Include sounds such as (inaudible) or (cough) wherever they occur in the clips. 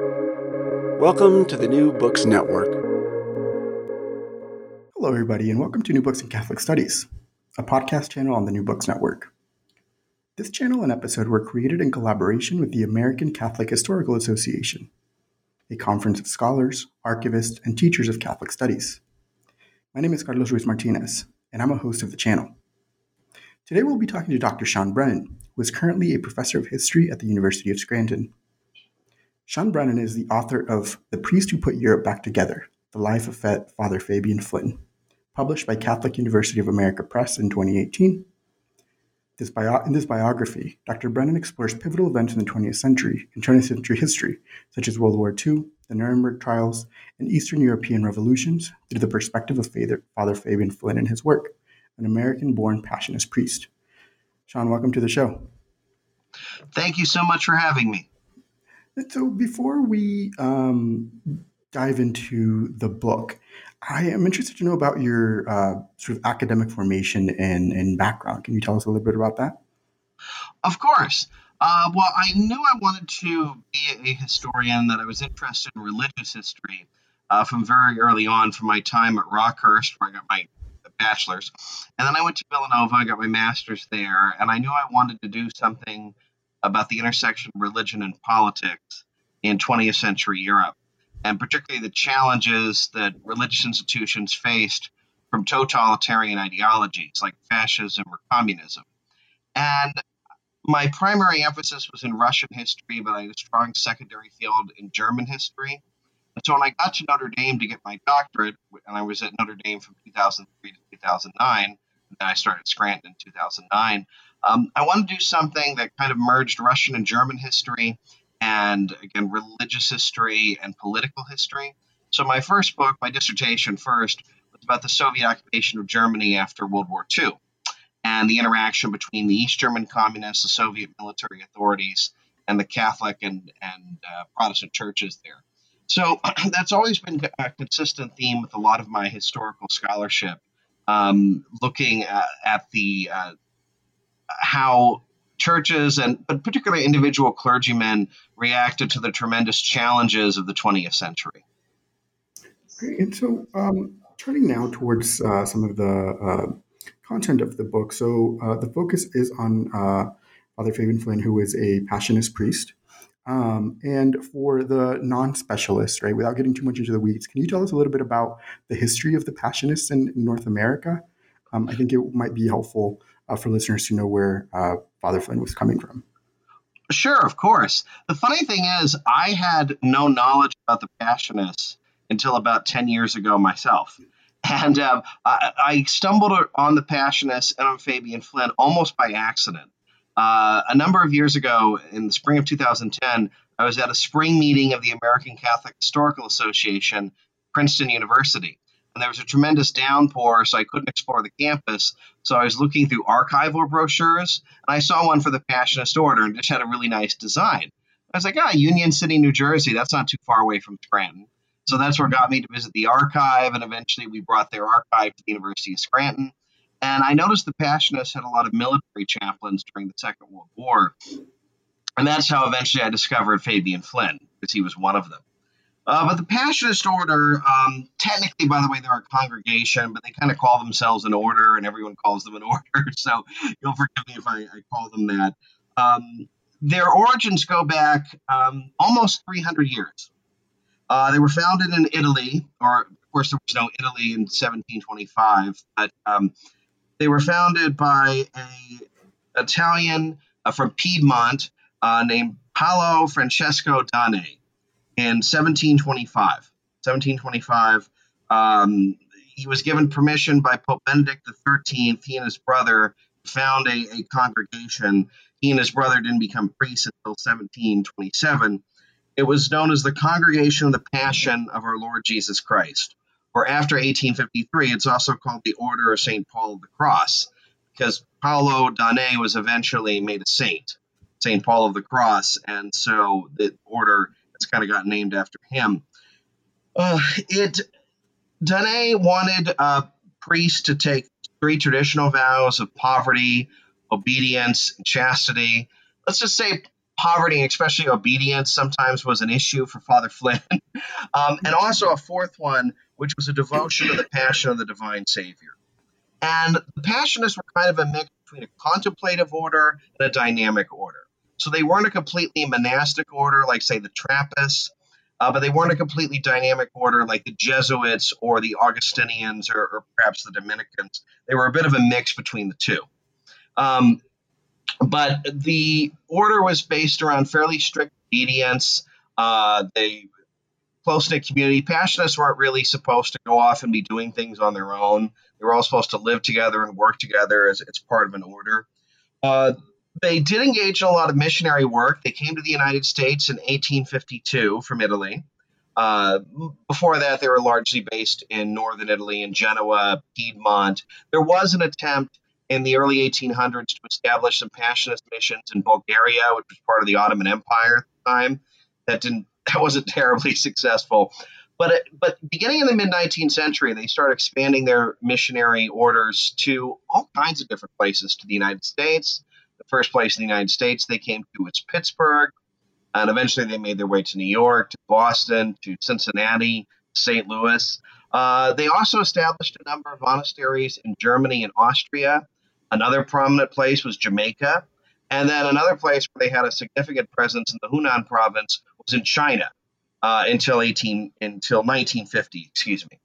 Welcome to the New Books Network. Hello, everybody, and welcome to New Books in Catholic Studies, a podcast channel on the New Books Network. This channel and episode were created in collaboration with the American Catholic Historical Association, a conference of scholars, archivists, and teachers of Catholic studies. My name is Carlos Ruiz Martinez, and I'm a host of the channel. Today we'll be talking to Dr. Sean Brennan, who is currently a professor of history at the University of Scranton. Sean Brennan is the author of The Priest Who Put Europe Back Together The Life of Father Fabian Flynn, published by Catholic University of America Press in 2018. This bio- in this biography, Dr. Brennan explores pivotal events in the 20th century and 20th century history, such as World War II, the Nuremberg trials, and Eastern European revolutions, through the perspective of Father Fabian Flynn and his work an American born Passionist priest. Sean, welcome to the show. Thank you so much for having me. So, before we um, dive into the book, I am interested to know about your uh, sort of academic formation and, and background. Can you tell us a little bit about that? Of course. Uh, well, I knew I wanted to be a historian, that I was interested in religious history uh, from very early on, from my time at Rockhurst, where I got my bachelor's. And then I went to Villanova, I got my master's there, and I knew I wanted to do something about the intersection of religion and politics in 20th century Europe, and particularly the challenges that religious institutions faced from totalitarian ideologies like fascism or communism. And my primary emphasis was in Russian history, but I had a strong secondary field in German history. And so when I got to Notre Dame to get my doctorate, and I was at Notre Dame from 2003 to 2009, and then I started Scranton in 2009, um, I wanted to do something that kind of merged Russian and German history, and again, religious history and political history. So my first book, my dissertation first, was about the Soviet occupation of Germany after World War II and the interaction between the East German communists, the Soviet military authorities, and the Catholic and, and uh, Protestant churches there. So (clears throat) that's always been a consistent theme with a lot of my historical scholarship, um, looking at, at the uh, how churches and but particularly individual clergymen reacted to the tremendous challenges of the 20th century. Great. And so, um, turning now towards uh, some of the uh, content of the book. So, uh, the focus is on uh, Father Fabian Flynn, who is a Passionist priest. Um, and for the non-specialist, right, without getting too much into the weeds, can you tell us a little bit about the history of the Passionists in, North America? Um, I think it might be helpful uh, for listeners to know where uh, Father Flynn was coming from. Sure, of course. The funny thing is, I had no knowledge about the Passionists until about 10 years ago myself. And uh, I, I, stumbled on the Passionists and on Fabian Flynn almost by accident. Uh, a number of years ago, in the spring of 2010, I was at a spring meeting of the American Catholic Historical Association, Princeton University. And there was a tremendous downpour, so I couldn't explore the campus. So I was looking through archival brochures, and I saw one for the Passionist Order, and just had a really nice design. I was like, ah, Union City, New Jersey, that's not too far away from Scranton. So that's what got me to visit the archive, and eventually we brought their archive to the University of Scranton. And I noticed the Passionists had a lot of military chaplains during the Second World War. And that's how eventually I discovered Fabian Flynn, because he was one of them. Uh, but the Passionist order, um, technically, by the way, they're a congregation, but they kind of call themselves an order, and everyone calls them an (laughs) order. So you'll forgive me if I, I call them that. Um, their origins go back um, almost 300 years. Uh, they were founded in Italy, or of course, there was no Italy in 1725, but um, they were founded by a Italian uh, from Piedmont uh, named Paolo Francesco Dane in 1725. 1725. Um, he was given permission by Pope Benedict XIII. He and his brother found a, a congregation. He and his brother didn't become priests until 1727. It was known as the Congregation of the Passion of Our Lord Jesus Christ or after 1853, it's also called the Order of St. Paul of the Cross, because Paolo Dane was eventually made a saint, St. Paul of the Cross, and so the order has kind of got named after him. Uh, it Dane wanted a priest to take three traditional vows of poverty, obedience, and chastity. Let's just say poverty, especially obedience, sometimes was an issue for Father (laughs) Flynn. um, and also a fourth one, which was a devotion to the passion of the divine Savior. And the Passionists were kind of a mix between a contemplative order and a dynamic order. So they weren't a completely monastic order like, say, the Trappists, uh, but they weren't a completely dynamic order like the Jesuits or the Augustinians or, or, perhaps the Dominicans. They were a bit of a mix between the two. Um, but the order was based around fairly strict obedience. Uh, they close knit community. Passionists weren't really supposed to go off and be doing things on their own. They were all supposed to live together and work together as, as part of an order. Uh, they did engage in a lot of missionary work. They came to the United States in 1852 from Italy. Uh, before that, they were largely based in northern Italy, in Genoa, Piedmont. There was an attempt in the early 1800s to establish some Passionist missions in Bulgaria, which was part of the Ottoman Empire at the time. That didn't (laughs) that wasn't terribly (laughs) successful. But it, but beginning in the mid 19th century, they started expanding their missionary orders to all kinds of different places to the United States, the first place in the United States they came to was Pittsburgh, and eventually they made their way to New York, to Boston, to Cincinnati, St. Louis. Uh, they also established a number of monasteries in Germany and Austria. Another prominent place was Jamaica. And then another place where they had a significant presence in the Hunan province was in China uh, until 18 until 1950. Excuse me.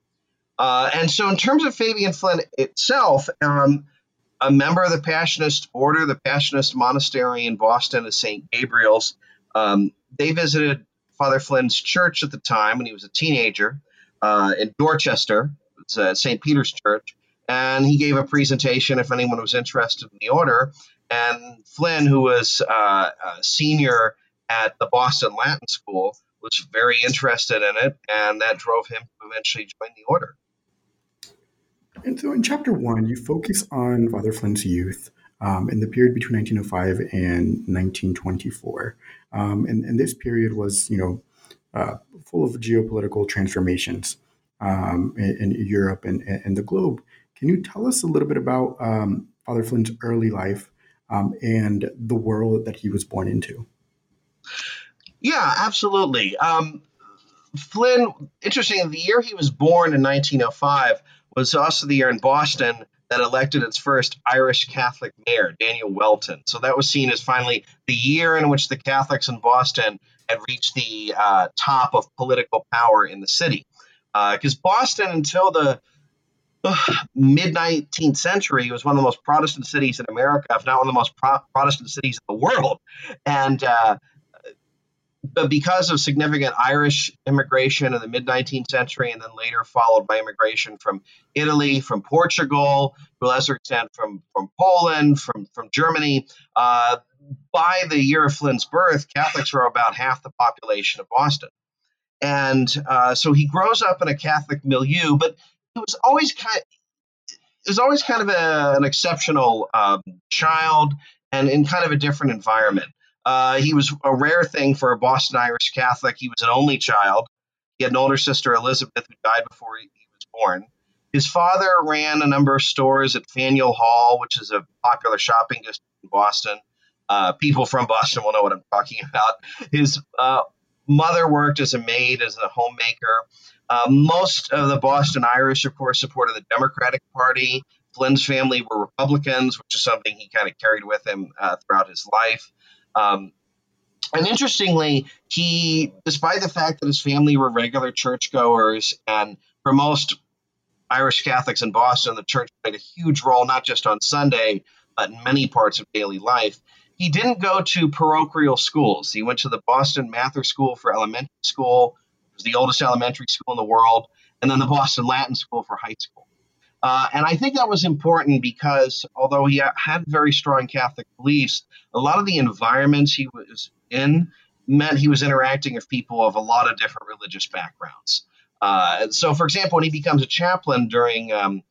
Uh, and so, in terms of Fabian Flynn itself, um, a member of the Passionist Order, the Passionist Monastery in Boston is St. Gabriel's. Um, they visited Father Flynn's church at the time when he was a teenager uh, in Dorchester, St. Peter's Church, and he gave a presentation if anyone was interested in the order. And Flynn, who was uh, a senior at the Boston Latin School, was very interested in it, and that drove him to eventually join the order. And so in chapter one, you focus on Father Flynn's youth um, in the period between 1905 and 1924. Um, and, and, this period was, you know, uh, full of geopolitical transformations um, in, in, Europe and, and, the globe. Can you tell us a little bit about um, Father Flynn's early life um, and the world that he was born into? Yeah, absolutely. Um, Flynn, interesting, the year he was born in 1905 was also the year in Boston that elected its first Irish Catholic mayor, Daniel Welton. So that was seen as finally the year in which the Catholics in Boston had reached the uh, top of political power in the city. Because uh, Boston, until the uh, mid 19th century, was one of the most Protestant cities in America, if not one of the most pro- Protestant cities in the world. And uh, but because of significant Irish immigration in the mid 19th century, and then later followed by immigration from Italy, from Portugal, to a lesser extent from, from Poland, from, from Germany, uh, by the year of Flynn's birth, Catholics were about half the population of Boston. And uh, so he grows up in a Catholic milieu, but he was always kind of, was always kind of a, an exceptional um, child and in kind of a different environment. Uh, he was a rare thing for a Boston Irish Catholic. He was an only child. He had an older sister, Elizabeth, who died before he, he was born. His father ran a number of stores at Faneuil Hall, which is a popular shopping district in Boston. Uh, people from Boston will know what I'm talking (laughs) about. His uh, mother worked as a maid, as a homemaker. Uh, most of the Boston Irish, of course, supported the Democratic Party. Flynn's family were Republicans, which is something he kind of carried with him uh, throughout his life. Um, and interestingly, he, despite the fact that his family were regular churchgoers, and for most Irish Catholics in Boston, the church played a huge role, not just on Sunday, but in many parts of daily life. He didn't go to parochial schools. He went to the Boston Mather School for elementary school, it was the oldest elementary school in the world, and then the Boston Latin School for high school. Uh, and I think that was important because although he had very strong Catholic beliefs, a lot of the environments he was in meant he was interacting with people of a lot of different religious backgrounds. Uh, so, for example, when he becomes a chaplain during um,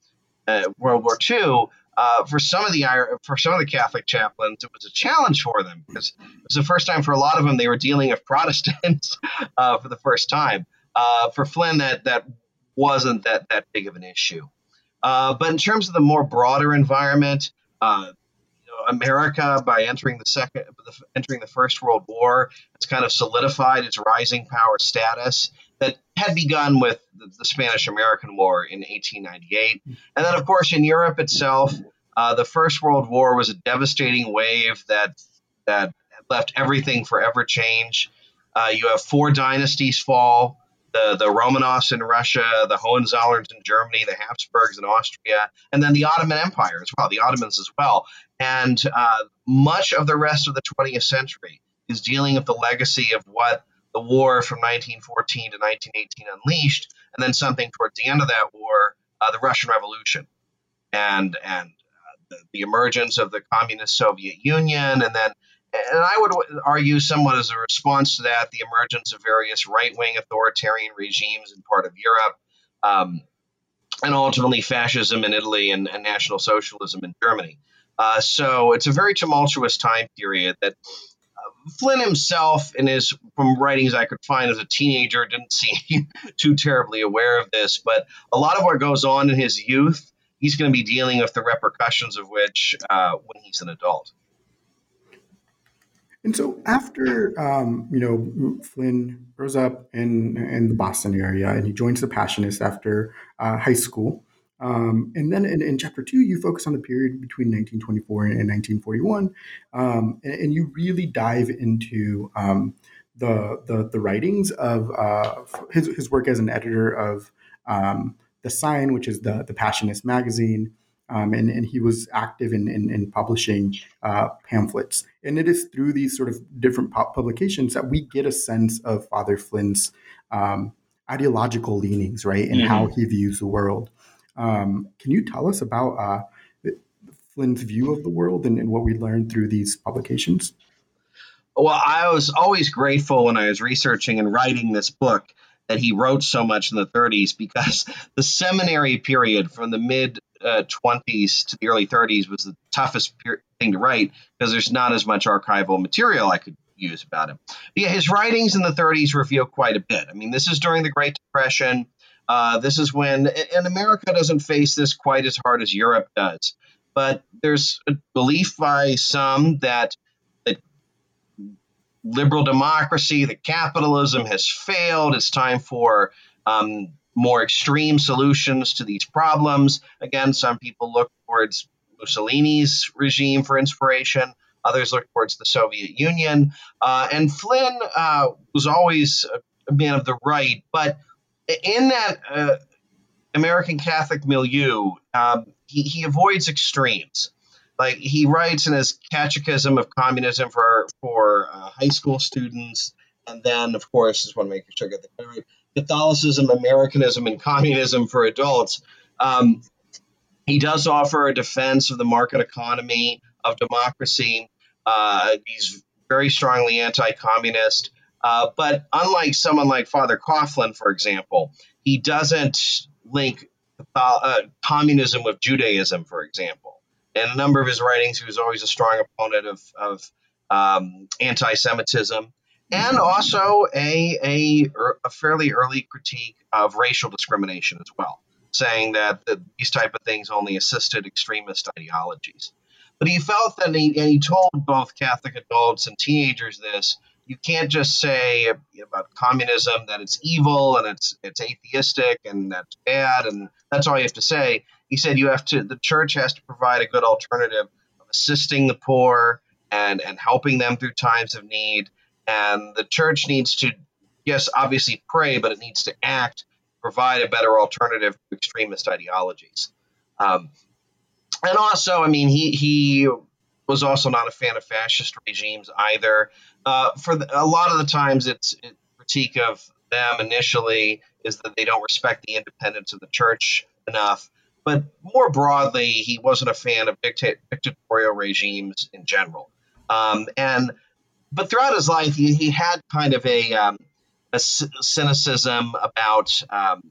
uh, World War II, uh, for some of the for some of the Catholic chaplains, it was a challenge for them because it was the first time for a lot of them they were dealing with Protestants (laughs) uh, for the first time. Uh, for Flynn, that that wasn't that that big of an issue. Uh, but in terms of the more broader environment, uh, you know, America, by entering the second, entering the First World War, has kind of solidified its rising power status that had begun with the, the Spanish-American War in 1898, and then, of course, in Europe itself, uh, the First World War was a devastating wave that that left everything forever change. Uh, you have four dynasties fall the, the Romanovs in Russia, the Hohenzollerns in Germany, the Habsburgs in Austria, and then the Ottoman Empire as well, the Ottomans as well. And uh, much of the rest of the 20th century is dealing with the legacy of what the war from 1914 to 1918 unleashed, and then something towards the end of that war, uh, the Russian Revolution, and and uh, the, the, emergence of the communist Soviet Union, and then and I would argue somewhat as a response to that, the emergence of various right wing authoritarian regimes in part of Europe, um, and ultimately fascism in Italy and, and National Socialism in Germany. Uh, so it's a very tumultuous time period that uh, Flynn himself, in his from writings I could find as a teenager, didn't (laughs) seem too terribly aware of this. But a lot of what goes on in his youth, he's going to be dealing with the repercussions of which uh, when he's an adult. And so after um, you know Flynn grows up in in the Boston area and he joins the Passionists after uh, high school. Um, and then in, in, chapter two, you focus on the period between 1924 and 1941, um, and, and, you really dive into um, the, the, the writings of uh, his his work as an editor of um, the Sign, which is the the Passionist magazine, um, and, and he was active in, in, in publishing uh, pamphlets. And it is through these sort of different publications that we get a sense of Father Flynn's um, ideological leanings, right, and mm-hmm. how he views the world. Um, can you tell us about uh, Flynn's view of the world and, and what we learned through these publications? Well, I was always grateful when I was researching and writing this book that he wrote so much in the 30s because (laughs) the seminary period from the mid uh, 20s to the early 30s was the toughest thing to write because there's not as much archival material I could use about him. But yeah, his writings in the 30s reveal quite a bit. I mean, this is during the Great Depression. Uh, this is when, and America doesn't face this quite as hard as Europe does. But there's a belief by some that that liberal democracy, that capitalism has failed. It's time for um, more extreme solutions to these problems. Again, some people look towards Mussolini's regime for inspiration. Others look towards the Soviet Union. Uh, and Flynn uh, was always a man of the right, but in that uh, American Catholic milieu, um, he, he avoids extremes. Like he writes in his Catechism of Communism for for uh, high school students, and then, of course, just want to make sure I get the right Catholicism, Americanism, and Communism for adults. Um, he does offer a defense of the market economy, of democracy. Uh, he's very strongly anti communist. Uh, but unlike someone like Father Coughlin, for example, he doesn't link uh, communism with Judaism, for example. In a number of his writings, he was always a strong opponent of, of um, anti Semitism and also a, a, a fairly early critique of racial discrimination as well, saying that, that these type of things only assisted extremist ideologies. But he felt that, he, and he told both Catholic adults and teenagers this. You can't just say about communism that it's evil and it's it's atheistic and that's bad and that's all you have to say. He said you have to the church has to provide a good alternative of assisting the poor and and helping them through times of need and the church needs to, yes, obviously pray, but it needs to act, provide a better alternative to extremist ideologies. Um, and also, I mean, he he was also not a fan of fascist regimes either. Uh, for the, a lot of the times, it's it, critique of them initially is that they don't respect the independence of the church enough. But more broadly, he wasn't a fan of dicta- dictatorial regimes in general. Um, and but throughout his life, he, he had kind of a, um, a cynicism about um,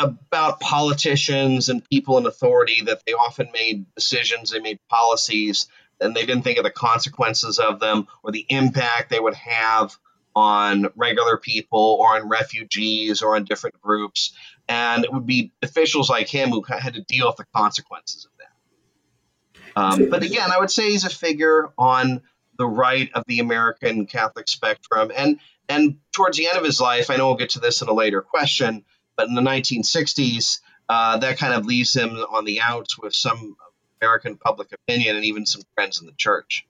about politicians and people in authority that they often made decisions, they made policies, and they didn't think of the consequences of them or the impact they would have on regular people or on refugees or on different groups. And it would be officials like him who had to deal with the consequences of that. Um, but again, I would say he's a figure on the right of the American Catholic spectrum. And and towards the end of his life, I know we'll get to this in a later question, but in the 1960s, uh, that kind of leaves him on the outs with some American public opinion and even some friends in the church.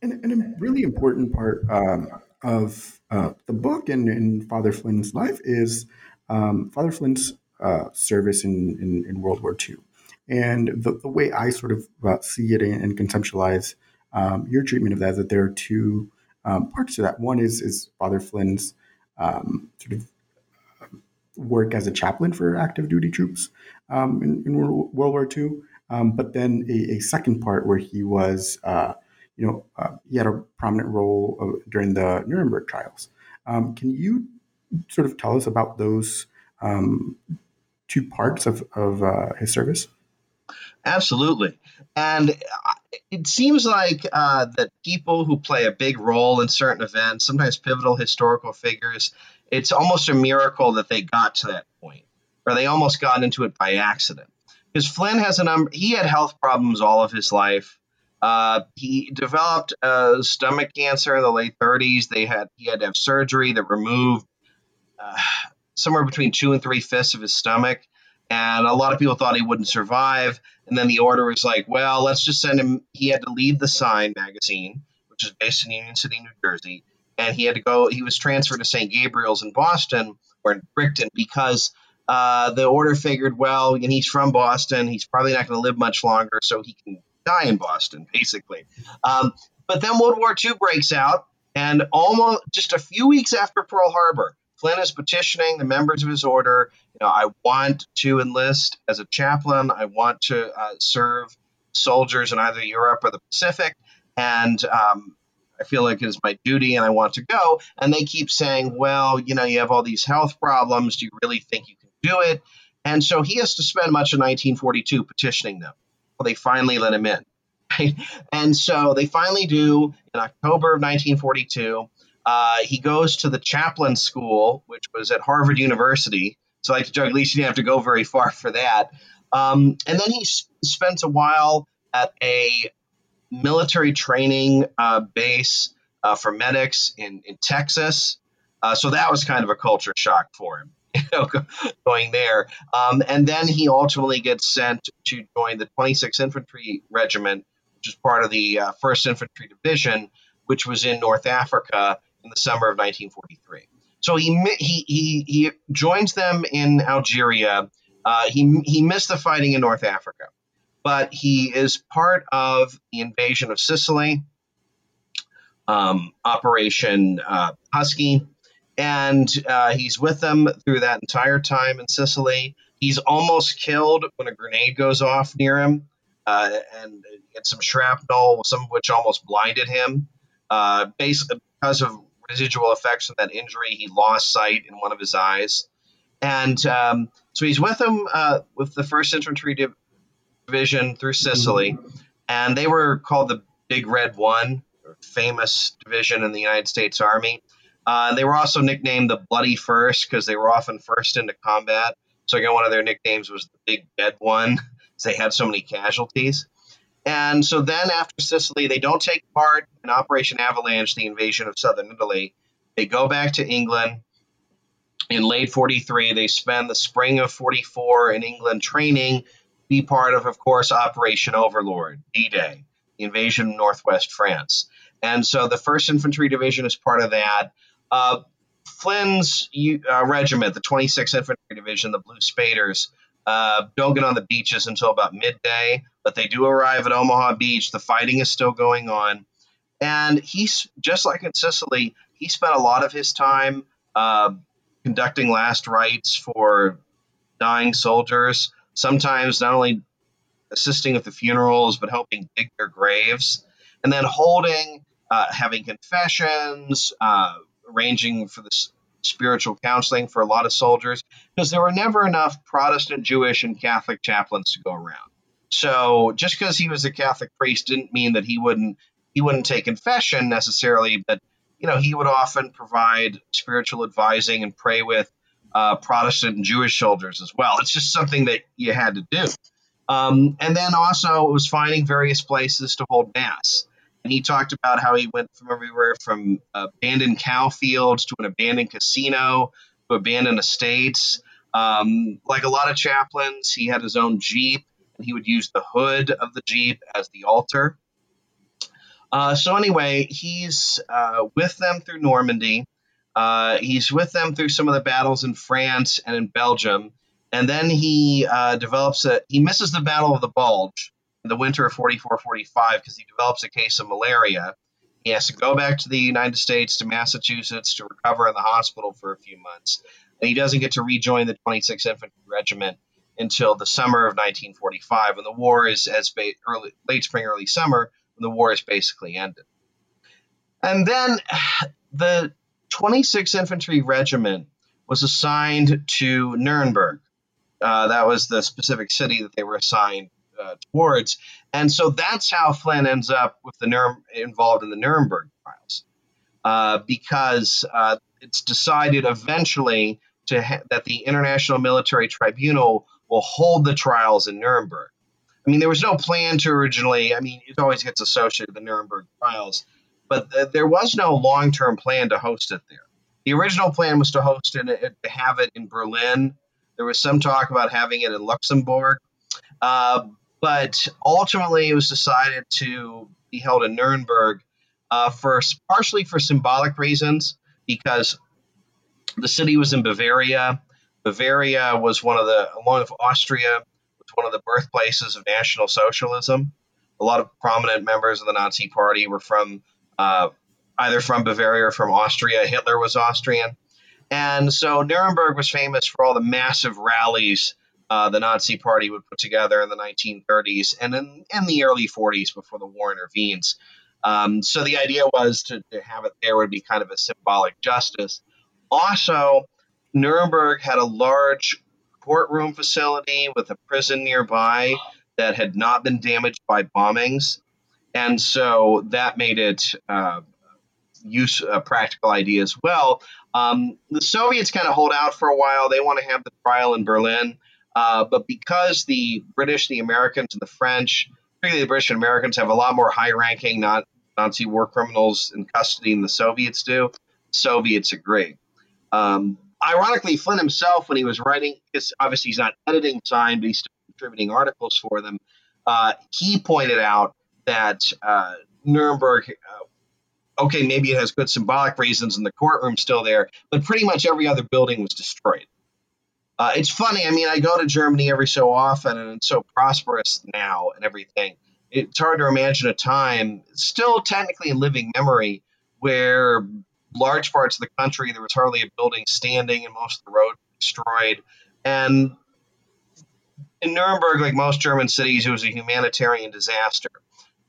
And, and a really important part um, of uh, the book and in Father Flynn's life is um, Father Flynn's uh, service in, in, in, World War II. And the, the way I sort of uh, see it and, and conceptualize um, your treatment of that that there are two um, parts to that. One is, is Father Flynn's um, sort of um, work as a chaplain for active duty troops um, in, in, World War II. but then a, a, second part where he was uh, you know, uh, he had a prominent role uh, during the Nuremberg trials. Um, can you sort of tell us about those um, two parts of, of uh, his service? Absolutely. And it seems like uh, that people who play a big role in certain events, sometimes pivotal historical figures, it's almost a miracle that they got to that point, or they almost got into it by accident. Because Flynn has a number, he had health problems all of his life. Uh, he developed a stomach cancer in the late 30s. They had he had to have surgery that removed uh, somewhere between two and three fifths of his stomach, and a lot of people thought he wouldn't survive. And then the order was like, well, let's just send him. He had to leave the Sign magazine, which is based in Union City, New Jersey, and he had to go. He was transferred to St. Gabriel's in Boston or in Brighton because. Uh, the order figured, well, and he's from Boston. He's probably not going to live much longer, so he can die in Boston, basically. Um, but then World War II breaks out, and almost just a few weeks after Pearl Harbor, Flynn is petitioning the members of his order. You know, I want to enlist as a chaplain. I want to uh, serve soldiers in either Europe or the Pacific, and um, I feel like it is my duty, and I want to go. And they keep saying, "Well, you know, you have all these health problems. Do you really think you can do it?" And so he has to spend much of 1942 petitioning them Well, they finally let him in. (laughs) Right? And so they finally do in October of 1942. Uh, he goes to the chaplain school, which was at Harvard University. So I like to joke, at least you didn't have to go very far for that. Um, and then he s- spent a while at a military training uh, base uh, for medics in, in Texas. Uh, so that was kind of a culture shock for him. (laughs) you know, going there. Um, and then he ultimately gets sent to join the 26th Infantry Regiment, which is part of the uh, 1st Infantry Division, which was in North Africa in the summer of 1943. So he he he, he joins them in Algeria. Uh, he he missed the fighting in North Africa, but he is part of the invasion of Sicily, um, Operation uh, Husky, and uh, he's with them through that entire time in Sicily. He's almost killed when a grenade goes off near him, uh, and gets some shrapnel, some of which almost blinded him. Uh, basically, because of residual effects of that injury, he lost sight in one of his eyes, and um, so he's with them uh, with the First Infantry Division through Sicily, and they were called the Big Red One, famous division in the United States Army uh, they were also nicknamed the Bloody First because they were often first into combat. So again, one of their nicknames was the Big Dead One because they had so many casualties. And so then after Sicily, they don't take part in Operation Avalanche, the invasion of southern Italy. They go back to England. In late 43, they spend the spring of 44 in England training, to be part of, of course, Operation Overlord, D Day, the invasion of Northwest France. And so the 1st Infantry Division is part of that. Uh, Flynn's uh, regiment, the 26th Infantry Division, the Blue Spaders, uh, don't get on the beaches until about midday, but they do arrive at Omaha Beach. The fighting is still going on. And he's just like in Sicily, he spent a lot of his time uh, conducting last rites for dying soldiers, sometimes not only assisting with the funerals, but helping dig their graves, and then holding, uh, having confessions, uh, arranging for the spiritual counseling for a lot of soldiers because there were never enough Protestant, Jewish, and Catholic chaplains to go around. So just because he was a Catholic priest didn't mean that he wouldn't he wouldn't take confession necessarily, but you know he would often provide spiritual advising and pray with uh, Protestant and Jewish soldiers as well. It's just something that you had to do. Um, and then also it was finding various places to hold mass. And he talked about how he went from everywhere from abandoned cow fields to an abandoned casino to abandoned estates. Um, like a lot of chaplains, he had his own Jeep, he would use the hood of the Jeep as the altar. Uh, so, anyway, he's uh, with them through Normandy. Uh, he's with them through some of the battles in France and in Belgium. And then he uh, develops a, he misses the Battle of the Bulge in the winter of 44 45 because he develops a case of malaria. He has to go back to the United States, to Massachusetts, to recover in the hospital for a few months. And he doesn't get to rejoin the 26th Infantry Regiment until the summer of 1945, when the war is as ba- early, late spring, early summer, when the war is basically ended. And then (sighs) the 26th Infantry Regiment was assigned to Nuremberg. Uh, that was the specific city that they were assigned uh, towards, and so that's how Flynn ends up with the Nurem- involved in the Nuremberg trials, uh, because uh, it's decided eventually to ha- that the International Military Tribunal will hold the trials in Nuremberg. I mean, there was no plan to originally. I mean, it always gets associated with the Nuremberg trials, but th- there was no long-term plan to host it there. The original plan was to host it, to have it in Berlin. There was some talk about having it in Luxembourg, uh, but ultimately it was decided to be held in Nuremberg uh, for partially for symbolic reasons, because the city was in Bavaria. Bavaria was one of the, along with Austria, was one of the birthplaces of National Socialism. A lot of prominent members of the Nazi Party were from uh, either from Bavaria or from Austria. Hitler was Austrian. And so Nuremberg was famous for all the massive rallies uh, the Nazi Party would put together in the 1930s and in, in the early 40s before the war intervenes. Um, so the idea was to, to, have it there would be kind of a symbolic justice. Also, Nuremberg had a large courtroom facility with a prison nearby that had not been damaged by bombings. And so that made it uh, use a practical idea as well. Um, the Soviets kind of hold out for a while. They want to have the trial in Berlin. Uh, but because the British, the Americans, and the French, particularly the British and Americans, have a lot more high ranking Nazi war criminals in custody than the Soviets do, Soviets agree. Um, ironically, Flynn himself, when he was writing, because obviously he's not editing Sign, but he's still contributing articles for them, uh, he pointed out that uh, Nuremberg, uh, okay, maybe it has good symbolic reasons and the courtroom's still there, but pretty much every other building was destroyed. Uh, it's funny. I mean, I go to Germany every so often, and it's so prosperous now and everything. It's hard to imagine a time, still technically in living memory, where large parts of the country there was hardly a building standing, and most of the roads destroyed. And in Nuremberg, like most German cities, it was a humanitarian disaster.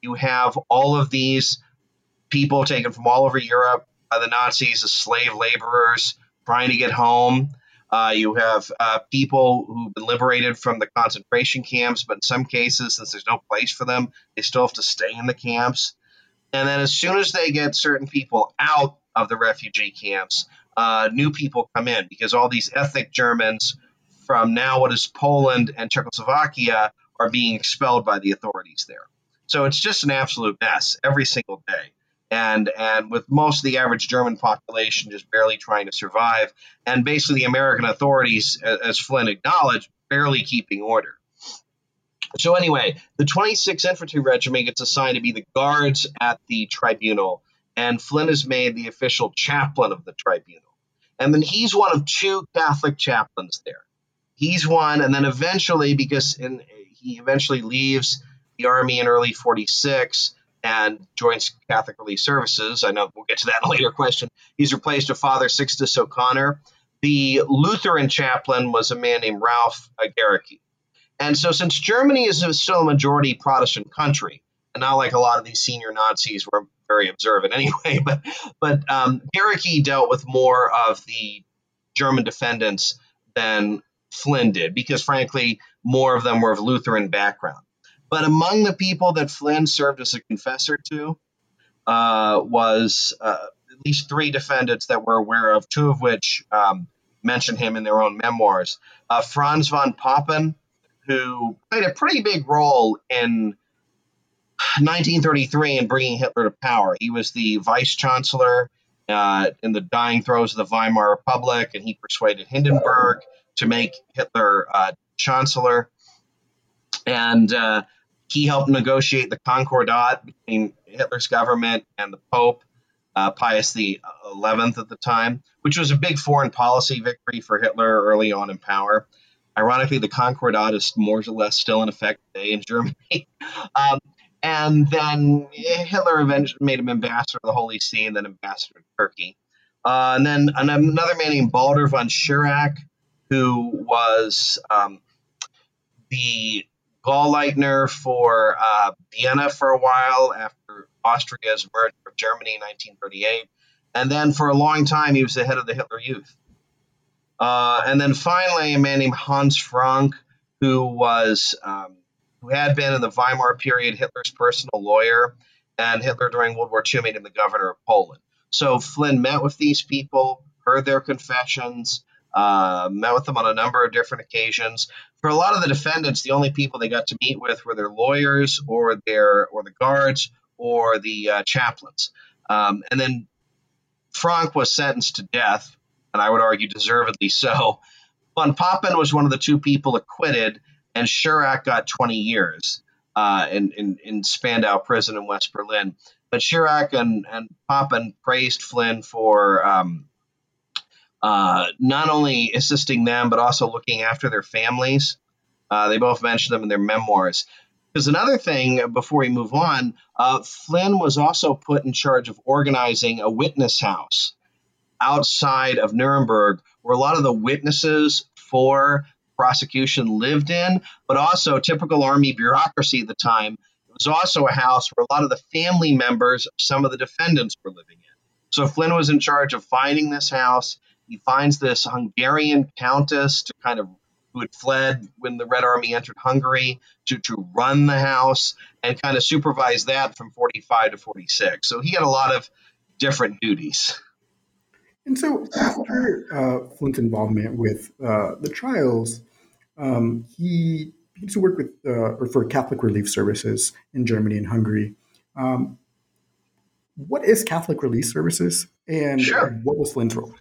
You have all of these people taken from all over Europe by the Nazis as slave laborers trying to get home. Uh, you have uh, people who've been liberated from the concentration camps, but in some cases, since there's no place for them, they still have to stay in the camps. And then, as soon as they get certain people out of the refugee camps, uh, new people come in because all these ethnic Germans from now what is Poland and Czechoslovakia are being expelled by the authorities there. So it's just an absolute mess every single day and and with most of the average German population just barely trying to survive, and basically the American authorities, as Flynn acknowledged, barely keeping order. So anyway, the 26th Infantry Regiment gets assigned to be the guards at the tribunal, and Flynn is made the official chaplain of the tribunal. And then he's one of two Catholic chaplains there. He's one, and then eventually, because in, he eventually leaves the army in early 46, and joins Catholic Relief Services. I know we'll get to that in a later question. He's replaced with Father Sixtus O'Connor. The Lutheran chaplain was a man named Ralph Gerecke. And so, since Germany is still a majority Protestant country, and not like a lot of these senior Nazis were very observant anyway, (laughs) but but um, Gerecke dealt with more of the German defendants than Flynn did, because frankly, more of them were of Lutheran background. But among the people that Flynn served as a confessor to uh, was uh, at least three defendants that we're aware of, two of which um, mention him in their own memoirs. Uh, Franz von Papen, who played a pretty big role in 1933 and bringing Hitler to power. He was the vice chancellor uh, in the dying throes of the Weimar Republic, and he persuaded Hindenburg to make Hitler uh, chancellor. And uh, he helped negotiate the Concordat between Hitler's government and the Pope, uh, Pius XI at the time, which was a big foreign policy victory for Hitler early on in power. Ironically, the Concordat is more or less still in effect today in Germany. (laughs) um, and then Hitler eventually made him ambassador of the Holy See and then ambassador to Turkey. Uh, and then another man named Baldur von Schirach, who was um, the Gauleiter for uh, Vienna for a while after Austria's merger of Germany in 1938. And then for a long time, he was the head of the Hitler Youth. Uh, and then finally, a man named Hans Frank, who was um, who had been in the Weimar period Hitler's personal lawyer, and Hitler during World War II made him the governor of Poland. So Flynn met with these people, heard their confessions, uh, met with them on a number of different occasions. For a lot of the defendants, the only people they got to meet with were their lawyers or their or the guards or the uh, chaplains. Um, and then Frank was sentenced to death, and I would argue deservedly so. Von Papen was one of the two people acquitted, and Schirach got 20 years uh, in, in, in Spandau prison in West Berlin. But Schirach and, and Papen praised Flynn for um, uh, not only assisting them, but also looking after their families. Uh, they both mentioned them in their memoirs. Because another thing, before we move on, uh, Flynn was also put in charge of organizing a witness house outside of Nuremberg, where a lot of the witnesses for prosecution lived in, but also typical army bureaucracy at the time. It was also a house where a lot of the family members of some of the defendants were living in. So Flynn was in charge of finding this house. He finds this Hungarian countess to kind of who had fled when the Red Army entered Hungary to, to run the house and kind of supervise that from 45 to 46. So he had a lot of different duties. And so after uh, Flynn's involvement with uh, the trials, um, he begins to work with uh, or for Catholic Relief Services in Germany and Hungary. Um, what is Catholic Relief Services, and sure. what was Flynn's role?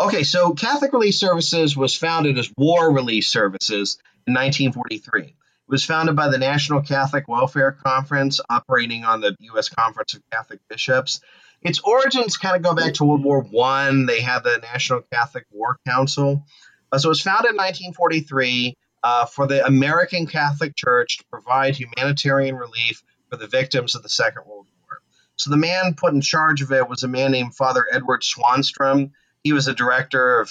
Okay, so Catholic Relief Services was founded as War Relief Services in 1943. It was founded by the National Catholic Welfare Conference, operating on the U.S. Conference of Catholic Bishops. Its origins kind of go back to World War One. They had the National Catholic War Council, uh, so it was founded in 1943 uh, for the American Catholic Church to provide humanitarian relief for the victims of the Second World War. So the man put in charge of it was a man named Father Edward Swanstrom. He was a director of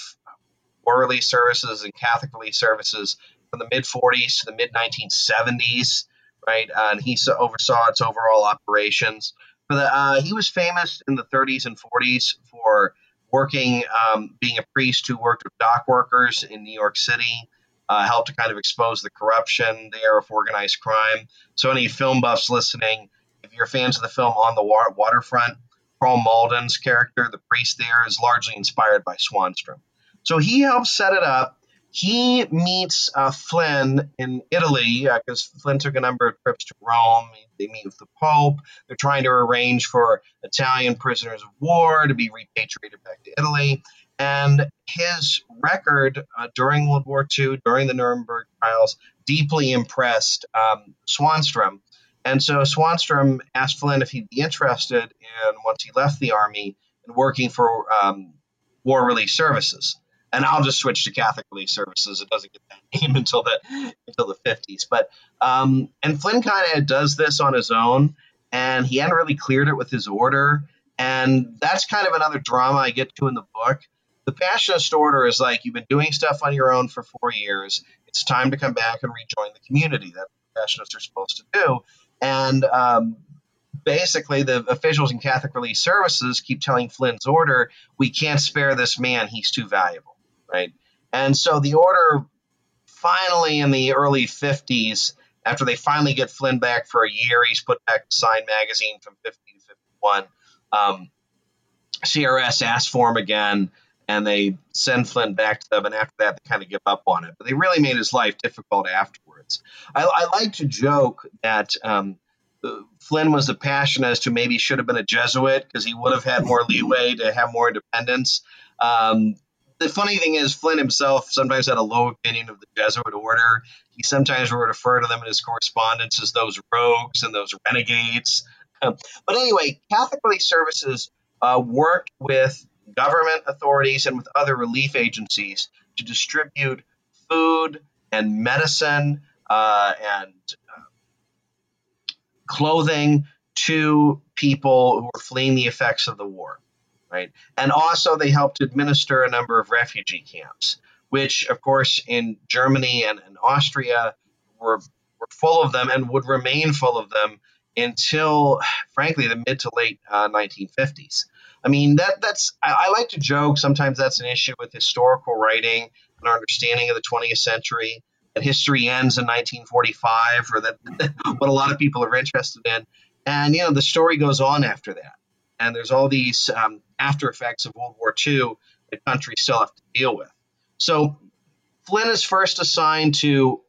War Relief Services and Catholic Relief Services from the mid 40s to the mid 1970s, right? Uh, and he oversaw its overall operations. For the, uh, he was famous in the 30s and 40s for working, um, being a priest who worked with dock workers in New York City, uh, helped to kind of expose the corruption there of organized crime. So, any film buffs listening, if you're fans of the film On the Waterfront, Karl Malden's character, the priest there, is largely inspired by Swanstrom. So he helps set it up. He meets uh, Flynn in Italy because uh, Flynn took a number of trips to Rome. They meet with the Pope. They're trying to arrange for Italian prisoners of war to be repatriated back to Italy. And his record uh, during World War II, during the Nuremberg trials, deeply impressed um, Swanstrom. And so Swanstrom asked Flynn if he'd be interested in, once he left the Army, in working for um, War Relief Services and I'll just switch to Catholic Relief Services. It doesn't get that (laughs) name until the until the 50s. But um, and Flynn kind of does this on his own, and he hadn't really cleared it with his order, and that's kind of another drama I get to in the book. The Passionist order is like you've been doing stuff on your own for four years. It's time to come back and rejoin the community that Passionists are supposed to do. And um, basically the officials in Catholic Relief Services keep telling Flynn's order, we can't spare this man, he's too valuable right? And so the order finally in the early 50s, after they finally get Flynn back for a year, he's put back to Sign magazine from 50 to 51. Um, CRS asked for him again, and they send Flynn back to them. And after that, they kind of give up on it. But they really made his life difficult afterwards. I, I like to joke that um, Flynn was a passionist who maybe should have been a Jesuit because he would have had more leeway to have more independence. Um, the funny thing is, Flynn himself sometimes had a low opinion of the Jesuit order. He sometimes would refer to them in his correspondence as those rogues and those renegades. Um, but anyway, Catholic Relief Services uh, worked with government authorities and with other relief agencies to distribute food and medicine uh, and uh, clothing to people who were fleeing the effects of the war right? And also, they helped administer a number of refugee camps, which, of course, in Germany and, and Austria were, were full of them and would remain full of them until, frankly, the mid to late uh, 1950s. I mean, that that's I, I, like to joke. Sometimes that's an issue with historical writing and our understanding of the 20th century. That history ends in 1945, or that (laughs) what a lot of people are interested in. And you know, the story goes on after that and there's all these um, after effects of World War II that countries still have to deal with. So Flynn is first assigned to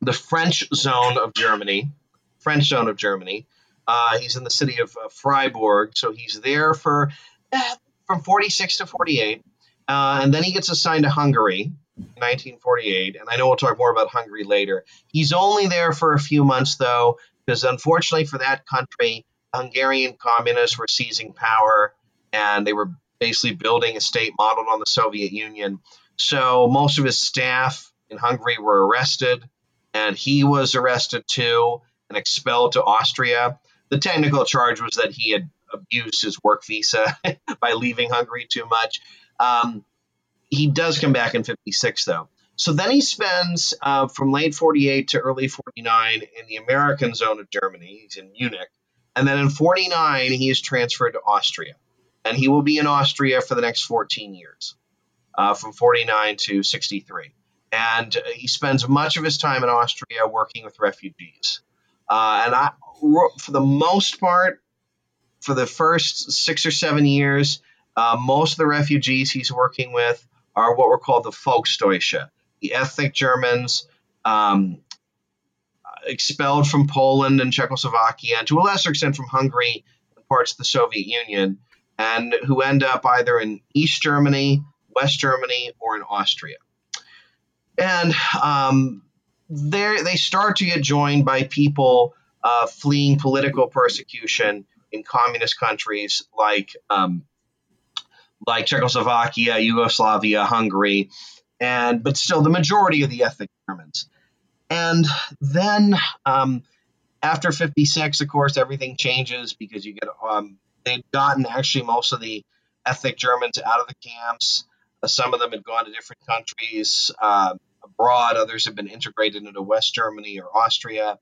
the French zone of Germany, French zone of Germany. Uh, he's in the city of uh, Freiburg, so he's there for eh, from 46 to 48, uh, and then he gets assigned to Hungary. 1948, and I know we'll talk more about Hungary later. He's only there for a few months, though, because unfortunately for that country, Hungarian communists were seizing power and they were basically building a state modeled on the Soviet Union. So most of his staff in Hungary were arrested, and he was arrested too and expelled to Austria. The technical charge was that he had abused his work visa (laughs) by leaving Hungary too much. Um, he does come back in 56, though. So then he spends uh, from late 48 to early 49 in the American zone of Germany. He's in Munich. And then in 49, he is transferred to Austria. And he will be in Austria for the next 14 years, uh, from 49 to 63. And he spends much of his time in Austria working with refugees. Uh, and I, for the most part, for the first six or seven years, uh, most of the refugees he's working with are what were called the Volksdeutsche, the ethnic Germans um, expelled from Poland and Czechoslovakia, and to a lesser extent from Hungary and parts of the Soviet Union, and who end up either in East Germany, West Germany, or in Austria. And um, they start to get joined by people uh, fleeing political persecution in communist countries like um, like Czechoslovakia, Yugoslavia, Hungary, and but still the majority of the ethnic Germans. And then um, after 56, of course, everything changes because you get, um, they'd gotten actually most of the ethnic Germans out of the camps. Uh, some of them had gone to different countries uh, abroad, others have been integrated into West Germany or Austria.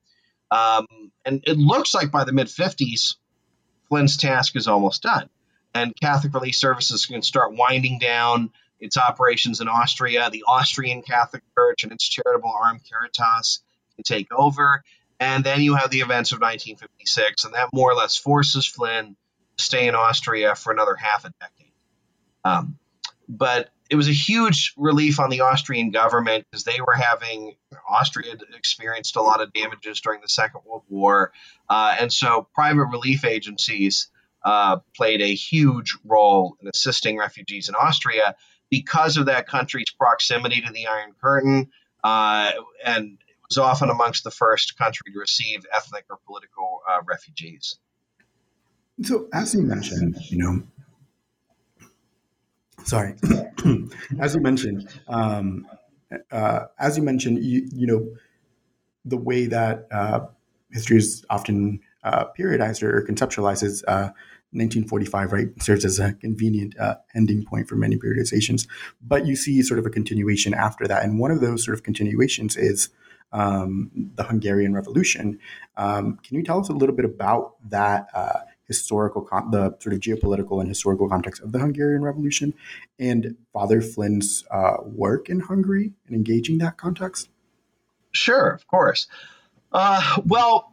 Um, and it looks like by the mid 50s, Flynn's task is almost done. And Catholic Relief Services can start winding down its operations in Austria. The Austrian Catholic Church and its charitable arm Caritas can take over. And then you have the events of 1956, and that more or less forces Flynn to stay in Austria for another half a decade. Um, but it was a huge relief on the Austrian government because they were having Austria experienced a lot of damages during the Second World War, uh, and so private relief agencies uh, played a huge role in assisting refugees in Austria because of that country's proximity to the Iron Curtain, uh, and it was often amongst the first country to receive ethnic or political uh, refugees. So, as you mentioned, you know, sorry, (clears throat) as you mentioned, um, uh, as you mentioned, you, you know, the way that uh, history is often uh, periodized or conceptualizes uh, 1945, right, serves as a convenient uh, ending point for many periodizations. But you see sort of a continuation after that. And one of those sort of continuations is um, the Hungarian Revolution. Um, can you tell us a little bit about that uh, historical, con- the sort of geopolitical and historical context of the Hungarian Revolution and Father Flynn's uh, work in Hungary and engaging that context? Sure, of course. Uh, well,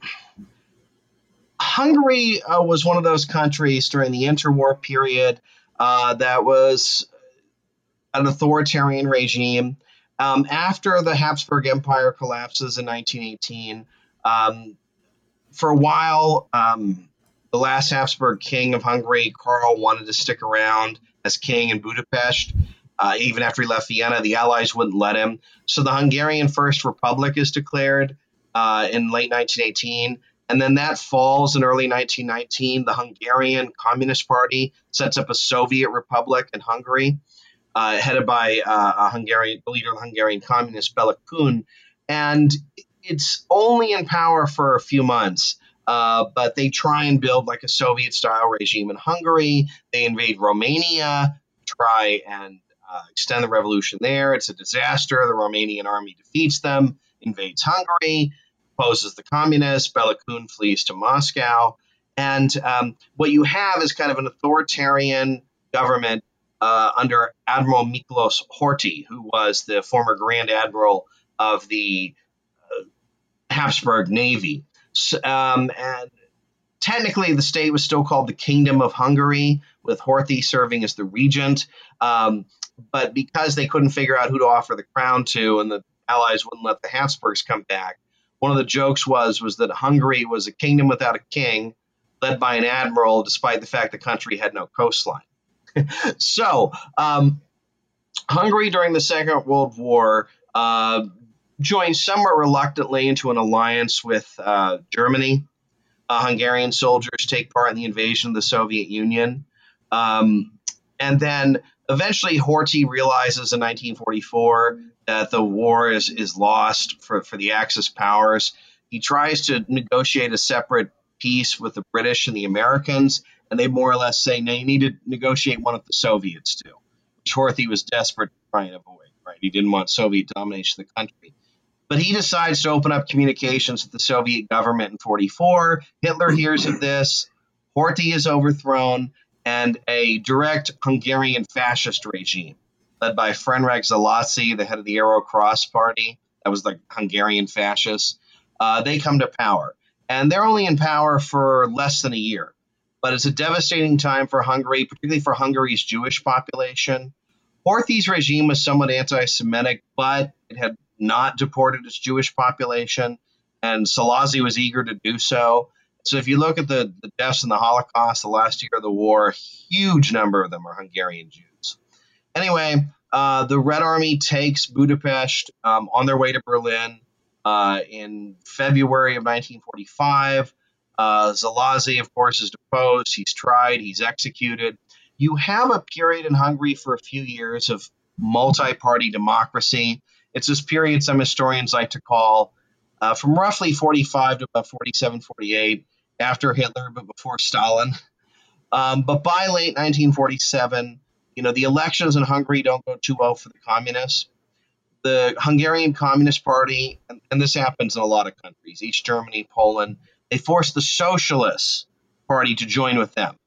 Hungary uh, was one of those countries during the interwar period uh, that was an authoritarian regime. Um, after the Habsburg Empire collapses in 1918, um, for a while, um, the last Habsburg king of Hungary, Karl, wanted to stick around as king in Budapest. Uh, even after he left Vienna, the Allies wouldn't let him. So the Hungarian First Republic is declared uh, in late 1918. And then that falls in early 1919. The Hungarian Communist Party sets up a Soviet republic in Hungary, uh, headed by uh, a Hungarian leader of the Hungarian Communist, Bela Kun. And it's only in power for a few months. Uh, but they try and build like a Soviet style regime in Hungary. They invade Romania, try and uh, extend the revolution there. It's a disaster. The Romanian army defeats them, invades Hungary, opposes the communists. Bela Kun flees to Moscow. And um, what you have is kind of an authoritarian government uh, under Admiral Miklos Horthy, who was the former Grand Admiral of the uh, Habsburg Navy. So, um, and technically, the state was still called the Kingdom of Hungary, with Horthy serving as the regent. Um, but because they couldn't figure out who to offer the crown to, and the Allies wouldn't let the Habsburgs come back, one of the jokes was was that Hungary was a kingdom without a king, led by an admiral, despite the fact the country had no coastline. (laughs) so, um, Hungary during the Second World War uh, joined somewhat reluctantly into an alliance with uh, Germany. Uh, Hungarian soldiers take part in the invasion of the Soviet Union. Um, and then eventually Horthy realizes in 1944 that the war is, is lost for, for the Axis powers. He tries to negotiate a separate peace with the British and the Americans, and they more or less say, no, you need to negotiate one with the Soviets too, which Horthy was desperate to try and avoid, right? He didn't want Soviet domination of the country. But he decides to open up communications with the Soviet government in 44. Hitler hears of this. Horthy is overthrown and a direct Hungarian fascist regime led by Ferenc Szalasi, the head of the Arrow Cross Party. That was the Hungarian fascists. Uh, they come to power. And they're only in power for less than a year. But it's a devastating time for Hungary, particularly for Hungary's Jewish population. Horthy's regime was somewhat anti Semitic, but it had not deported its Jewish population, and Szalasi was eager to do so. So if you look at the, the deaths in the Holocaust, the last year of the war, a huge number of them are Hungarian Jews. Anyway, uh, the Red Army takes Budapest um, on their way to Berlin uh, in February of 1945. Uh, Szalasi, of course, is deposed. He's tried. He's executed. You have a period in Hungary for a few years of multi-party democracy. It's this period some historians like to call uh, from roughly 45 to about 47, 48 after Hitler, but before Stalin. Um, but by late 1947, you know, the elections in Hungary don't go too well for the communists. The Hungarian Communist Party, and, and this happens in a lot of countries, East Germany, Poland, they force the Socialist Party to join with them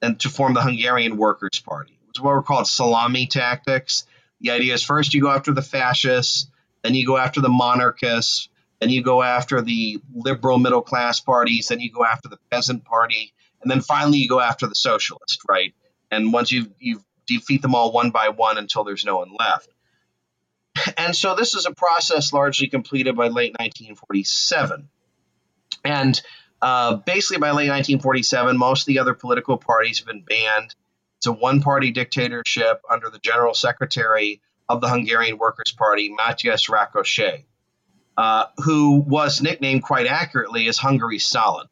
and to form the Hungarian Workers' Party. It was what were called salami tactics. The idea is first you go after the fascists, then you go after the monarchists, then you go after the liberal middle class parties, then you go after the peasant party, and then finally you go after the socialist, right? And once you've you defeat them all one by one until there's no one left. And so this is a process largely completed by late 1947. And uh, basically, by late 1947, most of the other political parties have been banned. It's a one party dictatorship under the general secretary of the Hungarian Workers' Party, Matthias Rákosi, uh, who was nicknamed quite accurately as Hungary's Stalin.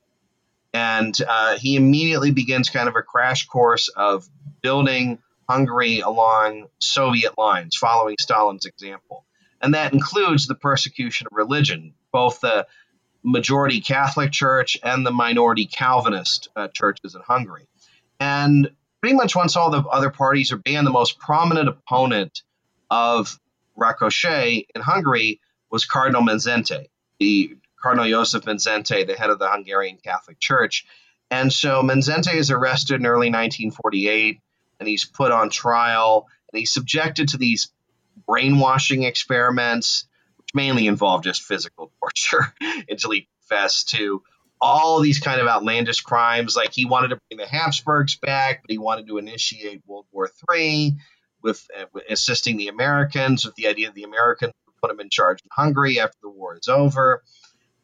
And uh, he immediately begins kind of a crash course of building Hungary along Soviet lines, following Stalin's example. And that includes the persecution of religion, both the majority Catholic Church and the minority Calvinist uh, churches in Hungary. And pretty much once all the other parties are banned, the most prominent opponent of Rákosi in Hungary was Cardinal Mindszenty, the Cardinal Joseph Mindszenty, the head of the Hungarian Catholic Church. And so Mindszenty is arrested in early 1948 and he's put on trial and he's subjected to these brainwashing experiments, which mainly involve just physical (laughs) torture until he confessed to all these kind of outlandish crimes. Like he wanted to bring the Habsburgs back, but he wanted to initiate World War III with, uh, assisting the Americans with the idea that the Americans would put him in charge in Hungary after the war is over.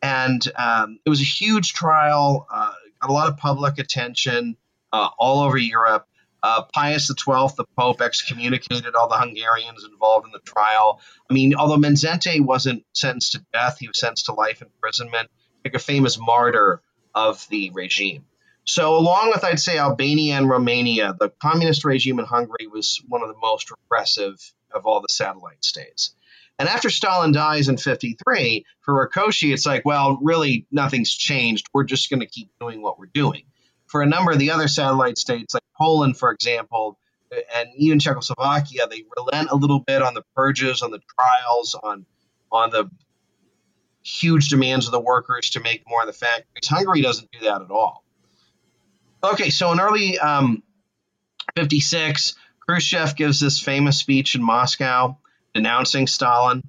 And um, it was a huge trial, uh, got a lot of public attention uh, all over Europe. Uh, Pius XII, the Pope, excommunicated all the Hungarians involved in the trial. I mean, although Mindszenty wasn't sentenced to death, he was sentenced to life imprisonment, like a famous martyr of the regime. So, along with, I'd say, Albania and Romania, the communist regime in Hungary was one of the most repressive of all the satellite states. And after Stalin dies in 53, for Rákosi, it's like, well, really, nothing's changed. We're just going to keep doing what we're doing. For a number of the other satellite states, like Poland, for example, and even Czechoslovakia, they relent a little bit on the purges, on the trials, on on the huge demands of the workers to make more in the factories. Hungary doesn't do that at all. Okay, so in early um, 56, Khrushchev gives this famous speech in Moscow denouncing Stalin.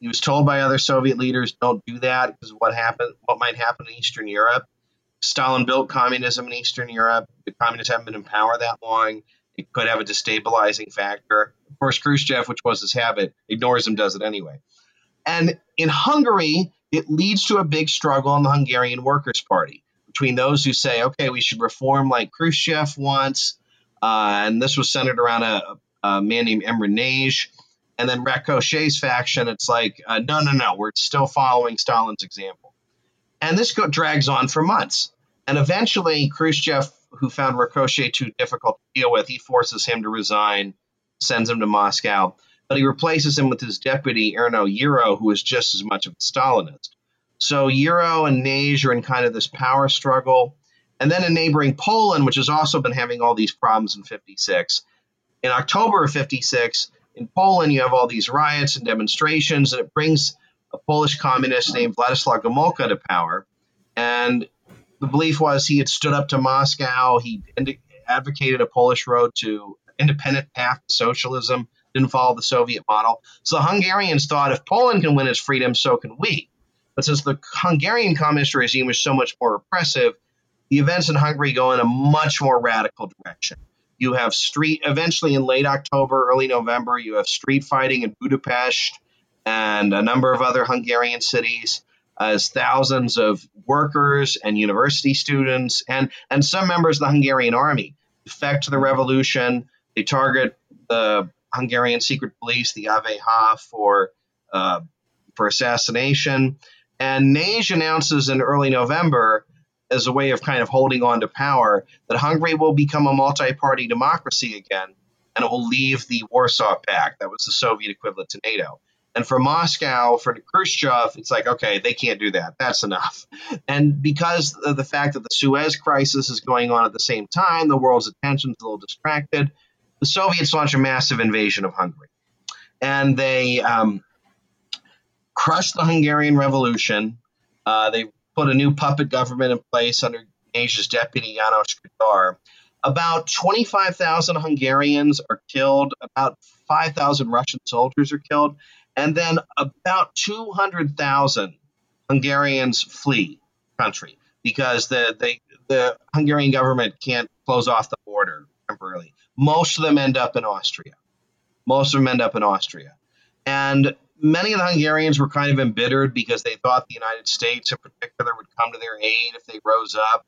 He was told by other Soviet leaders, "Don't do that because what happened, what might happen in Eastern Europe." Stalin built communism in Eastern Europe. The communists haven't been in power that long. It could have a destabilizing factor. Of course, Khrushchev, which was his habit, ignores him, does it anyway. And in Hungary, it leads to a big struggle in the Hungarian Workers' Party between those who say, okay, we should reform like Khrushchev wants. Uh, and this was centered around a, a man named Imre Nagy. And then Rákosi's faction, it's like, uh, no, no, no, we're still following Stalin's example. And this go- drags on for months. And eventually, Khrushchev, who found Rákosi too difficult to deal with, he forces him to resign, sends him to Moscow. But he replaces him with his deputy, Erno Gyuro, who is just as much of a Stalinist. So Gyuro and Nagy are in kind of this power struggle. And then in neighboring Poland, which has also been having all these problems in 56, in October of 56, in Poland, you have all these riots and demonstrations, and it brings a Polish communist named Vladislav Gomulka to power. And the belief was he had stood up to Moscow. He advocated a Polish road to independent path to socialism, didn't follow the Soviet model. So the Hungarians thought if Poland can win its freedom, so can we. But since the Hungarian communist regime was so much more repressive, the events in Hungary go in a much more radical direction. You have street, eventually in late October, early November, you have street fighting in Budapest and a number of other Hungarian cities as thousands of workers and university students and, and some members of the Hungarian army defect the revolution. They target the Hungarian secret police, the AVH, for, uh, for assassination. And Nagy announces in early November as a way of kind of holding on to power that Hungary will become a multi party democracy again and it will leave the Warsaw Pact. That was the Soviet equivalent to NATO. And for Moscow, for Khrushchev, it's like, okay, they can't do that. That's enough. And because of the fact that the Suez crisis is going on at the same time, the world's attention is a little distracted. The Soviets launch a massive invasion of Hungary. And they um, crush the Hungarian Revolution. Uh, they put a new puppet government in place under Nagy's deputy Janos Kadar. About 25,000 Hungarians are killed, about 5,000 Russian soldiers are killed, and then about 200,000 Hungarians flee country because the, they, the Hungarian government can't close off the border temporarily. Most of them end up in Austria. Most of them end up in Austria. And many of the Hungarians were kind of embittered because they thought the United States, in particular, would come to their aid if they rose up.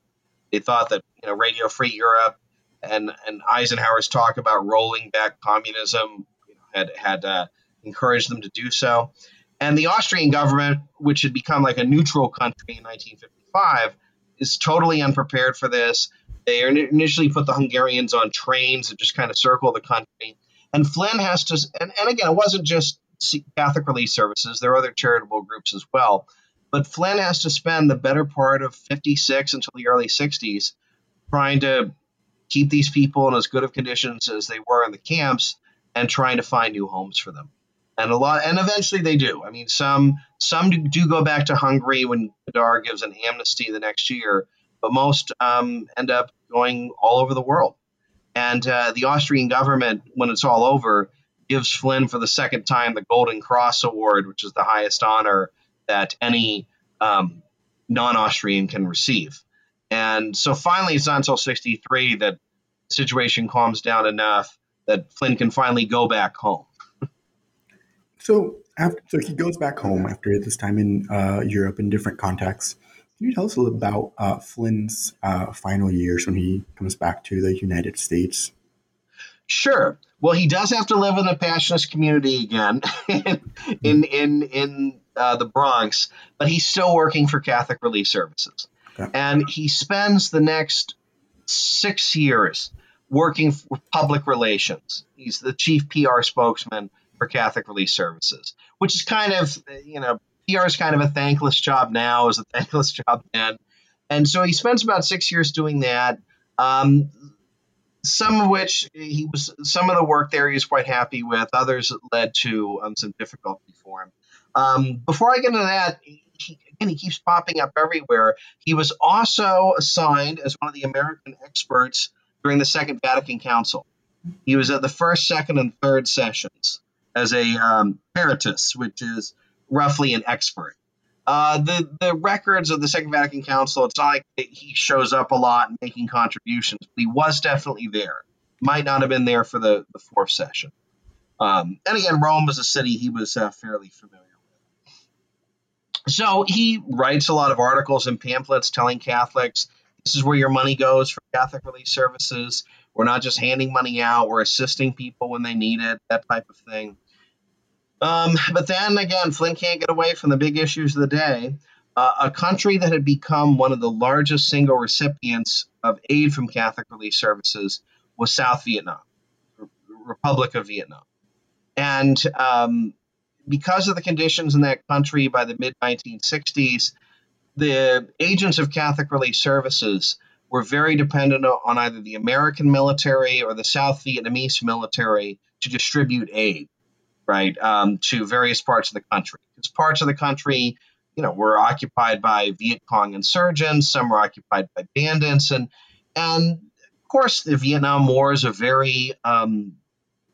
They thought that you know Radio Free Europe and and Eisenhower's talk about rolling back communism you know, had had uh, encouraged them to do so. And the Austrian government, which had become like a neutral country in 1955, is totally unprepared for this. They initially put the Hungarians on trains that just kind of circle the country. And Flynn has to, and, and again, it wasn't just Catholic Relief Services. There are other charitable groups as well. But Flynn has to spend the better part of 56 until the early 60s trying to keep these people in as good of conditions as they were in the camps and trying to find new homes for them. And a lot, and eventually they do. I mean, some some do go back to Hungary when Kadar gives an amnesty the next year, but most um, end up going all over the world. And uh, the Austrian government, when it's all over, gives Flynn for the second time the Golden Cross Award, which is the highest honor that any um, non Austrian can receive. And so finally, it's not until 63 that the situation calms down enough that Flynn can finally go back home. So after, so he goes back home after this time in uh, Europe in different contexts. Can you tell us a little about uh, Flynn's uh, final years when he comes back to the United States? Sure. Well, he does have to live in the Passionist community again (laughs) in in in uh, the Bronx, but he's still working for Catholic Relief Services, okay. and he spends the next six years working for public relations. He's the chief PR spokesman for Catholic Relief Services, which is kind of you know PR is kind of a thankless job now, is a (laughs) thankless job then, and so he spends about six years doing that. Um, some of which he was some of the work there he was quite happy with others led to um, some difficulty for him. Um, before i get into that he, again he keeps popping up everywhere. He was also assigned as one of the american experts during the second vatican council. He was at the first second and third sessions as a um, peritus which is roughly an expert uh, the the records of the Second Vatican Council, it's not like he shows up a lot making contributions, but he was definitely there. Might not have been there for the, the fourth session. Um, and again, Rome was a city he was uh, fairly familiar with. So he writes a lot of articles and pamphlets telling Catholics this is where your money goes for Catholic Relief Services. We're not just handing money out, we're assisting people when they need it, that type of thing. Um, but then again, Flynn can't get away from the big issues of the day. Uh, a country that had become one of the largest single recipients of aid from Catholic Relief Services was South Vietnam, Republic of Vietnam. And um, because of the conditions in that country by the mid 1960s, the agents of Catholic Relief Services were very dependent on either the American military or the South Vietnamese military to distribute aid right, um, to various parts of the country. Because parts of the country, you know, were occupied by Viet Cong insurgents, some were occupied by bandits, and and of course the Vietnam War is a very um,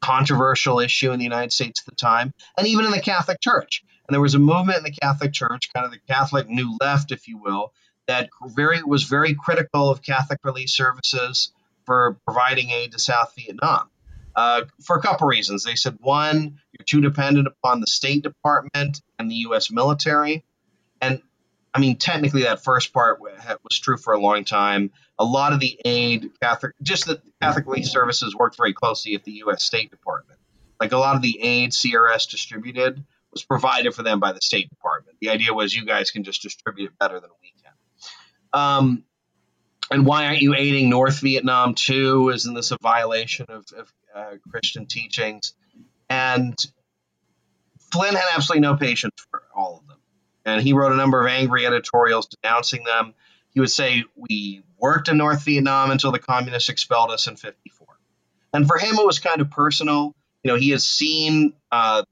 controversial issue in the United States at the time, and even in the Catholic Church. And there was a movement in the Catholic Church, kind of the Catholic New Left, if you will, that very was very critical of Catholic relief services for providing aid to South Vietnam uh, for a couple reasons. They said one, you're too dependent upon the State Department and the U.S. military, and I mean technically that first part was true for a long time. A lot of the aid, Catholic, just the Catholic Relief Services worked very closely with the U.S. State Department. Like a lot of the aid CRS distributed was provided for them by the State Department. The idea was you guys can just distribute it better than we can. Um, and why aren't you aiding North Vietnam too? Isn't this a violation of, of uh, Christian teachings? And Flynn had absolutely no patience for all of them. And he wrote a number of angry editorials denouncing them. He would say, We worked in North Vietnam until the communists expelled us in 54. And for him, it was kind of personal. You know, he had seen uh,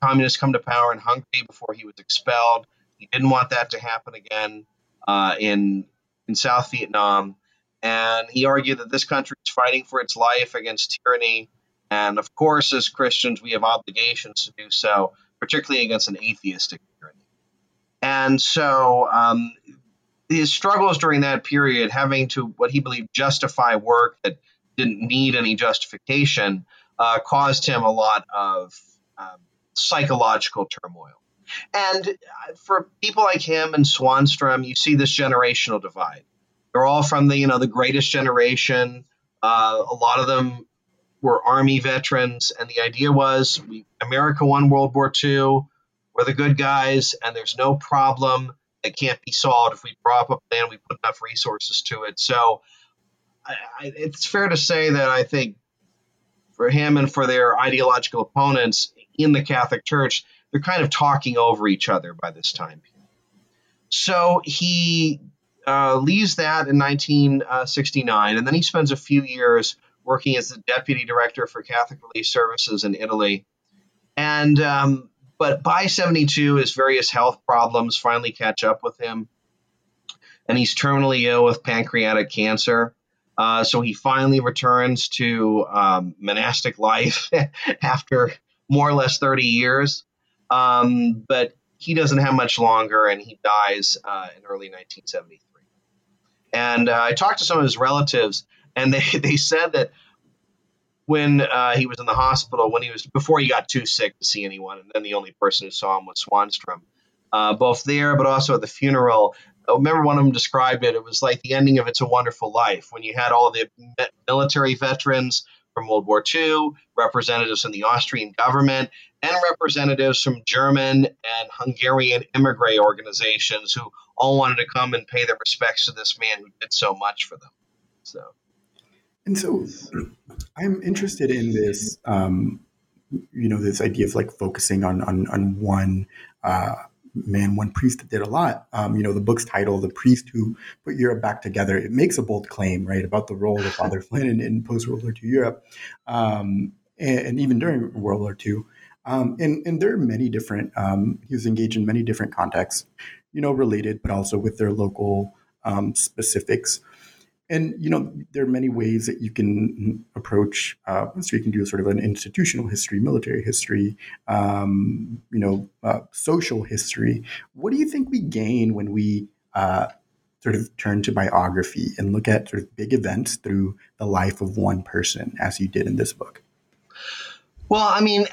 communists come to power in Hungary before he was expelled. He didn't want that to happen again uh, in in South Vietnam. And he argued that this country is fighting for its life against tyranny. And of course, as Christians, we have obligations to do so, particularly against an atheistic tyranny. And so um, his struggles during that period, having to what he believed justify work that didn't need any justification, uh, caused him a lot of um, psychological turmoil. And uh, for people like him and Swanstrom, you see this generational divide. They're all from the you know the greatest generation. Uh, a lot of them were army veterans, and the idea was we, America won World War II. We're the good guys, and there's no problem that can't be solved if we draw up a plan, we put enough resources to it. So I, I, it's fair to say that I think for him and for their ideological opponents in the Catholic Church, they're kind of talking over each other by this time. So he uh, leaves that in 1969, and then he spends a few years working as the deputy director for Catholic Relief Services in Italy. And um, but by 72, his various health problems finally catch up with him, and he's terminally ill with pancreatic cancer. Uh, so he finally returns to um, monastic life (laughs) after more or less 30 years. Um, but he doesn't have much longer, and he dies uh, in early 1973. And uh, I talked to some of his relatives, and they, (laughs) they said that when uh, he was in the hospital, when he was before he got too sick to see anyone, and then the only person who saw him was Swanstrom. Uh, both there, but also at the funeral. I remember one of them described it. It was like the ending of It's a Wonderful Life when you had all the military veterans from World War II, representatives from the Austrian government, and representatives from German and Hungarian immigrant organizations who all wanted to come and pay their respects to this man who did so much for them. So, and so, (clears throat) I'm interested in this. Um, you know, this idea of like focusing on on on one. Uh, man, one priest that did a lot. Um, you know, the book's title, "The Priest Who Put Europe Back Together," it makes a bold claim, right, about the role of Father Flynn in, in post World War II Europe, um, and, and, even during World War II. Um, and, and there are many different. Um, he was engaged in many different contexts, you know, related, but also with their local um, specifics and you know there are many ways that you can approach uh, so you can do sort of an institutional history military history um, you know uh, social history what do you think we gain when we uh, sort of turn to biography and look at sort of big events through the life of one person as you did in this book well i mean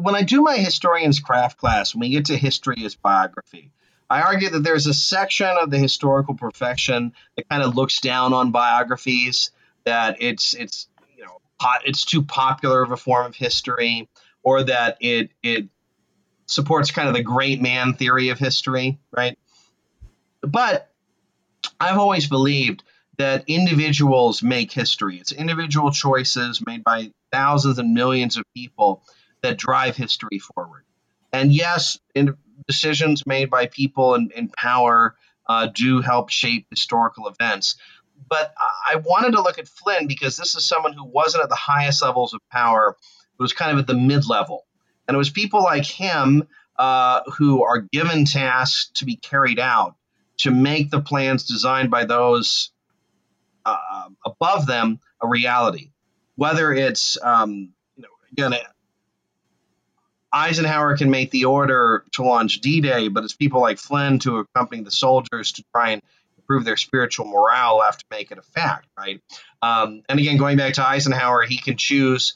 when i do my historian's craft class when we get to history as biography I argue that there's a section of the historical profession that kind of looks down on biographies, that it's it's you know hot, it's too popular of a form of history, or that it it supports kind of the great man theory of history, right? But I've always believed that individuals make history. It's individual choices made by thousands and millions of people that drive history forward. And yes, in, decisions made by people in, in power uh, do help shape historical events. But I wanted to look at Flynn because this is someone who wasn't at the highest levels of power, who was kind of at the mid level. And it was people like him uh, who are given tasks to be carried out to make the plans designed by those uh, above them a reality. Whether it's, um, you know, again, Eisenhower can make the order to launch D Day, but it's people like Flynn to accompany the soldiers to try and improve their spiritual morale have to make it a fact, right? Um, and again, going back to Eisenhower, he can choose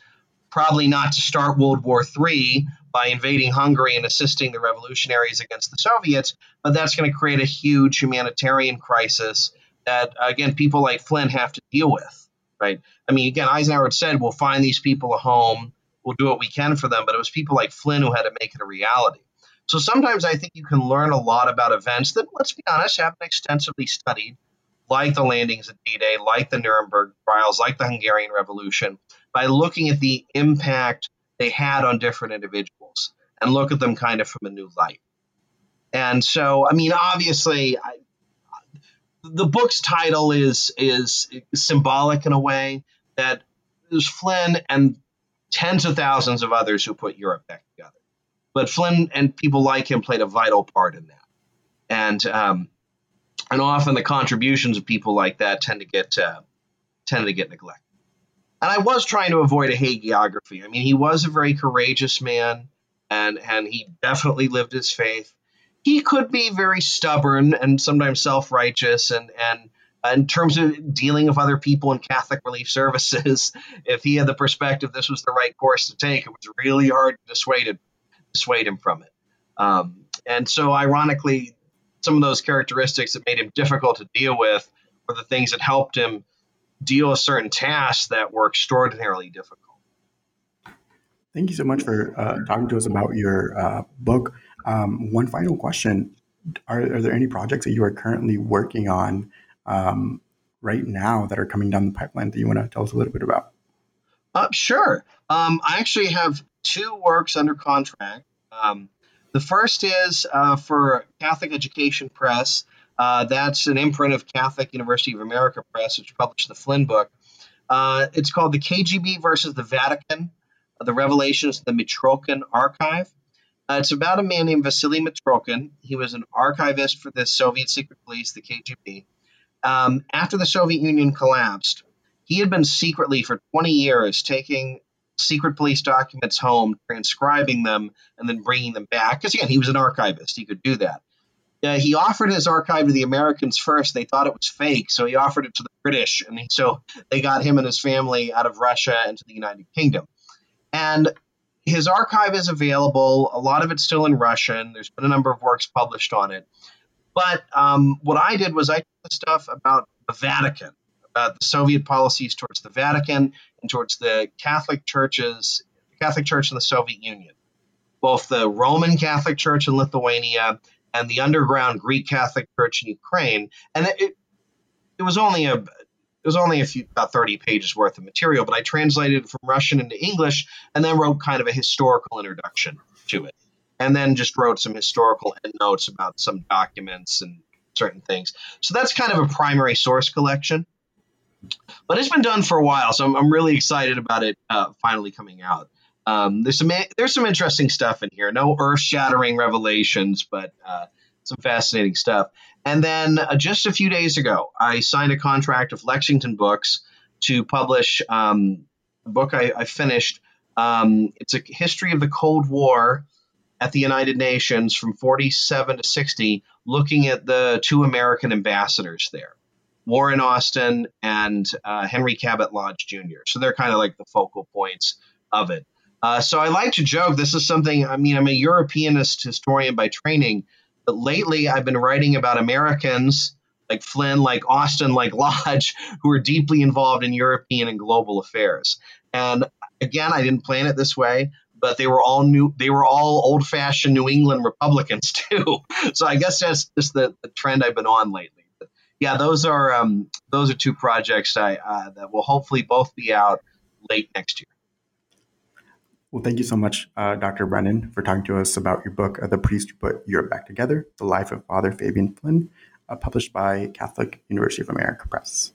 probably not to start World War III by invading Hungary and assisting the revolutionaries against the Soviets, but that's going to create a huge humanitarian crisis that, again, people like Flynn have to deal with, right? I mean, again, Eisenhower had said, we'll find these people a home we'll do what we can for them. But it was people like Flynn who had to make it a reality. So sometimes I think you can learn a lot about events that, let's be honest, haven't extensively studied, like the landings at D Day, like the Nuremberg trials, like the Hungarian Revolution, by looking at the impact they had on different individuals and look at them kind of from a new light. And so, I mean, obviously, I, the book's title is is symbolic in a way that there's Flynn and tens of thousands of others who put Europe back together. But Flynn and people like him played a vital part in that. And um, and often the contributions of people like that tend to get uh, tend to get neglected. And I was trying to avoid a hagiography. I mean, he was a very courageous man, and and he definitely lived his faith. He could be very stubborn and sometimes self righteous, and and in terms of dealing with other people in Catholic Relief Services, (laughs) if he had the perspective this was the right course to take, it was really hard to dissuade, dissuade him from it. Um, and so, ironically, some of those characteristics that made him difficult to deal with were the things that helped him deal with certain tasks that were extraordinarily difficult. Thank you so much for uh, talking to us about your uh, book. Um, one final question are, are, there any projects that you are currently working on um, right now that are coming down the pipeline that you want to tell us a little bit about? Uh, sure. Um, I actually have two works under contract. Um, the first is uh, for Catholic Education Press. Uh, that's an imprint of Catholic University of America Press, which published the Flynn book. Uh, it's called The KGB versus the Vatican The Revelations of the Mitrokhin Archive. Uh, it's about a man named Vasily Mitrokhin. He was an archivist for the Soviet secret police, the KGB um, after the Soviet Union collapsed, he had been secretly for 20 years taking secret police documents home, transcribing them, and then bringing them back. Because again, he was an archivist; he could do that. uh, he offered his archive to the Americans first. They thought it was fake, so he offered it to the British, and he, so they got him and his family out of Russia into the United Kingdom. And his archive is available. A lot of it's still in Russian. There's been a number of works published on it. But um, what I did was I took the stuff about the Vatican, about the Soviet policies towards the Vatican and towards the Catholic churches, the Catholic Church in the Soviet Union, both the Roman Catholic Church in Lithuania and the underground Greek Catholic Church in Ukraine. And it, it was only a it was only a few about 30 pages worth of material, but I translated it from Russian into English and then wrote kind of a historical introduction to it. And then just wrote some historical endnotes about some documents and certain things. So that's kind of a primary source collection. But it's been done for a while, so I'm, I'm really excited about it uh, finally coming out. Um, there's some there's some interesting stuff in here. No earth shattering revelations, but uh, some fascinating stuff. And then uh, just a few days ago, I signed a contract with Lexington Books to publish um, a book I, I finished. Um, it's a history of the Cold War at the United Nations from 47 to 60, looking at the two American ambassadors there. Warren Austin and uh, Henry Cabot Lodge Jr. So they're kind of like the focal points of it. Uh, so I like to joke. This is something. I mean, I'm a Europeanist historian by training, but lately I've been writing about Americans like Flynn, like Austin, like (laughs) Lodge, who are deeply involved in European and global affairs. And again, I didn't plan it this way, but they were all new. They were all old-fashioned New England Republicans (laughs) too. so I guess that's just the, the trend I've been on lately. But yeah, those are um, those are two projects I, uh, that will hopefully both be out late next year. Well, thank you so much, uh, Dr. Brennan, for talking to us about your book, uh, The Priest Who Put Europe Back Together The Life of Father Fabian Flynn, uh, published by Catholic University of America Press.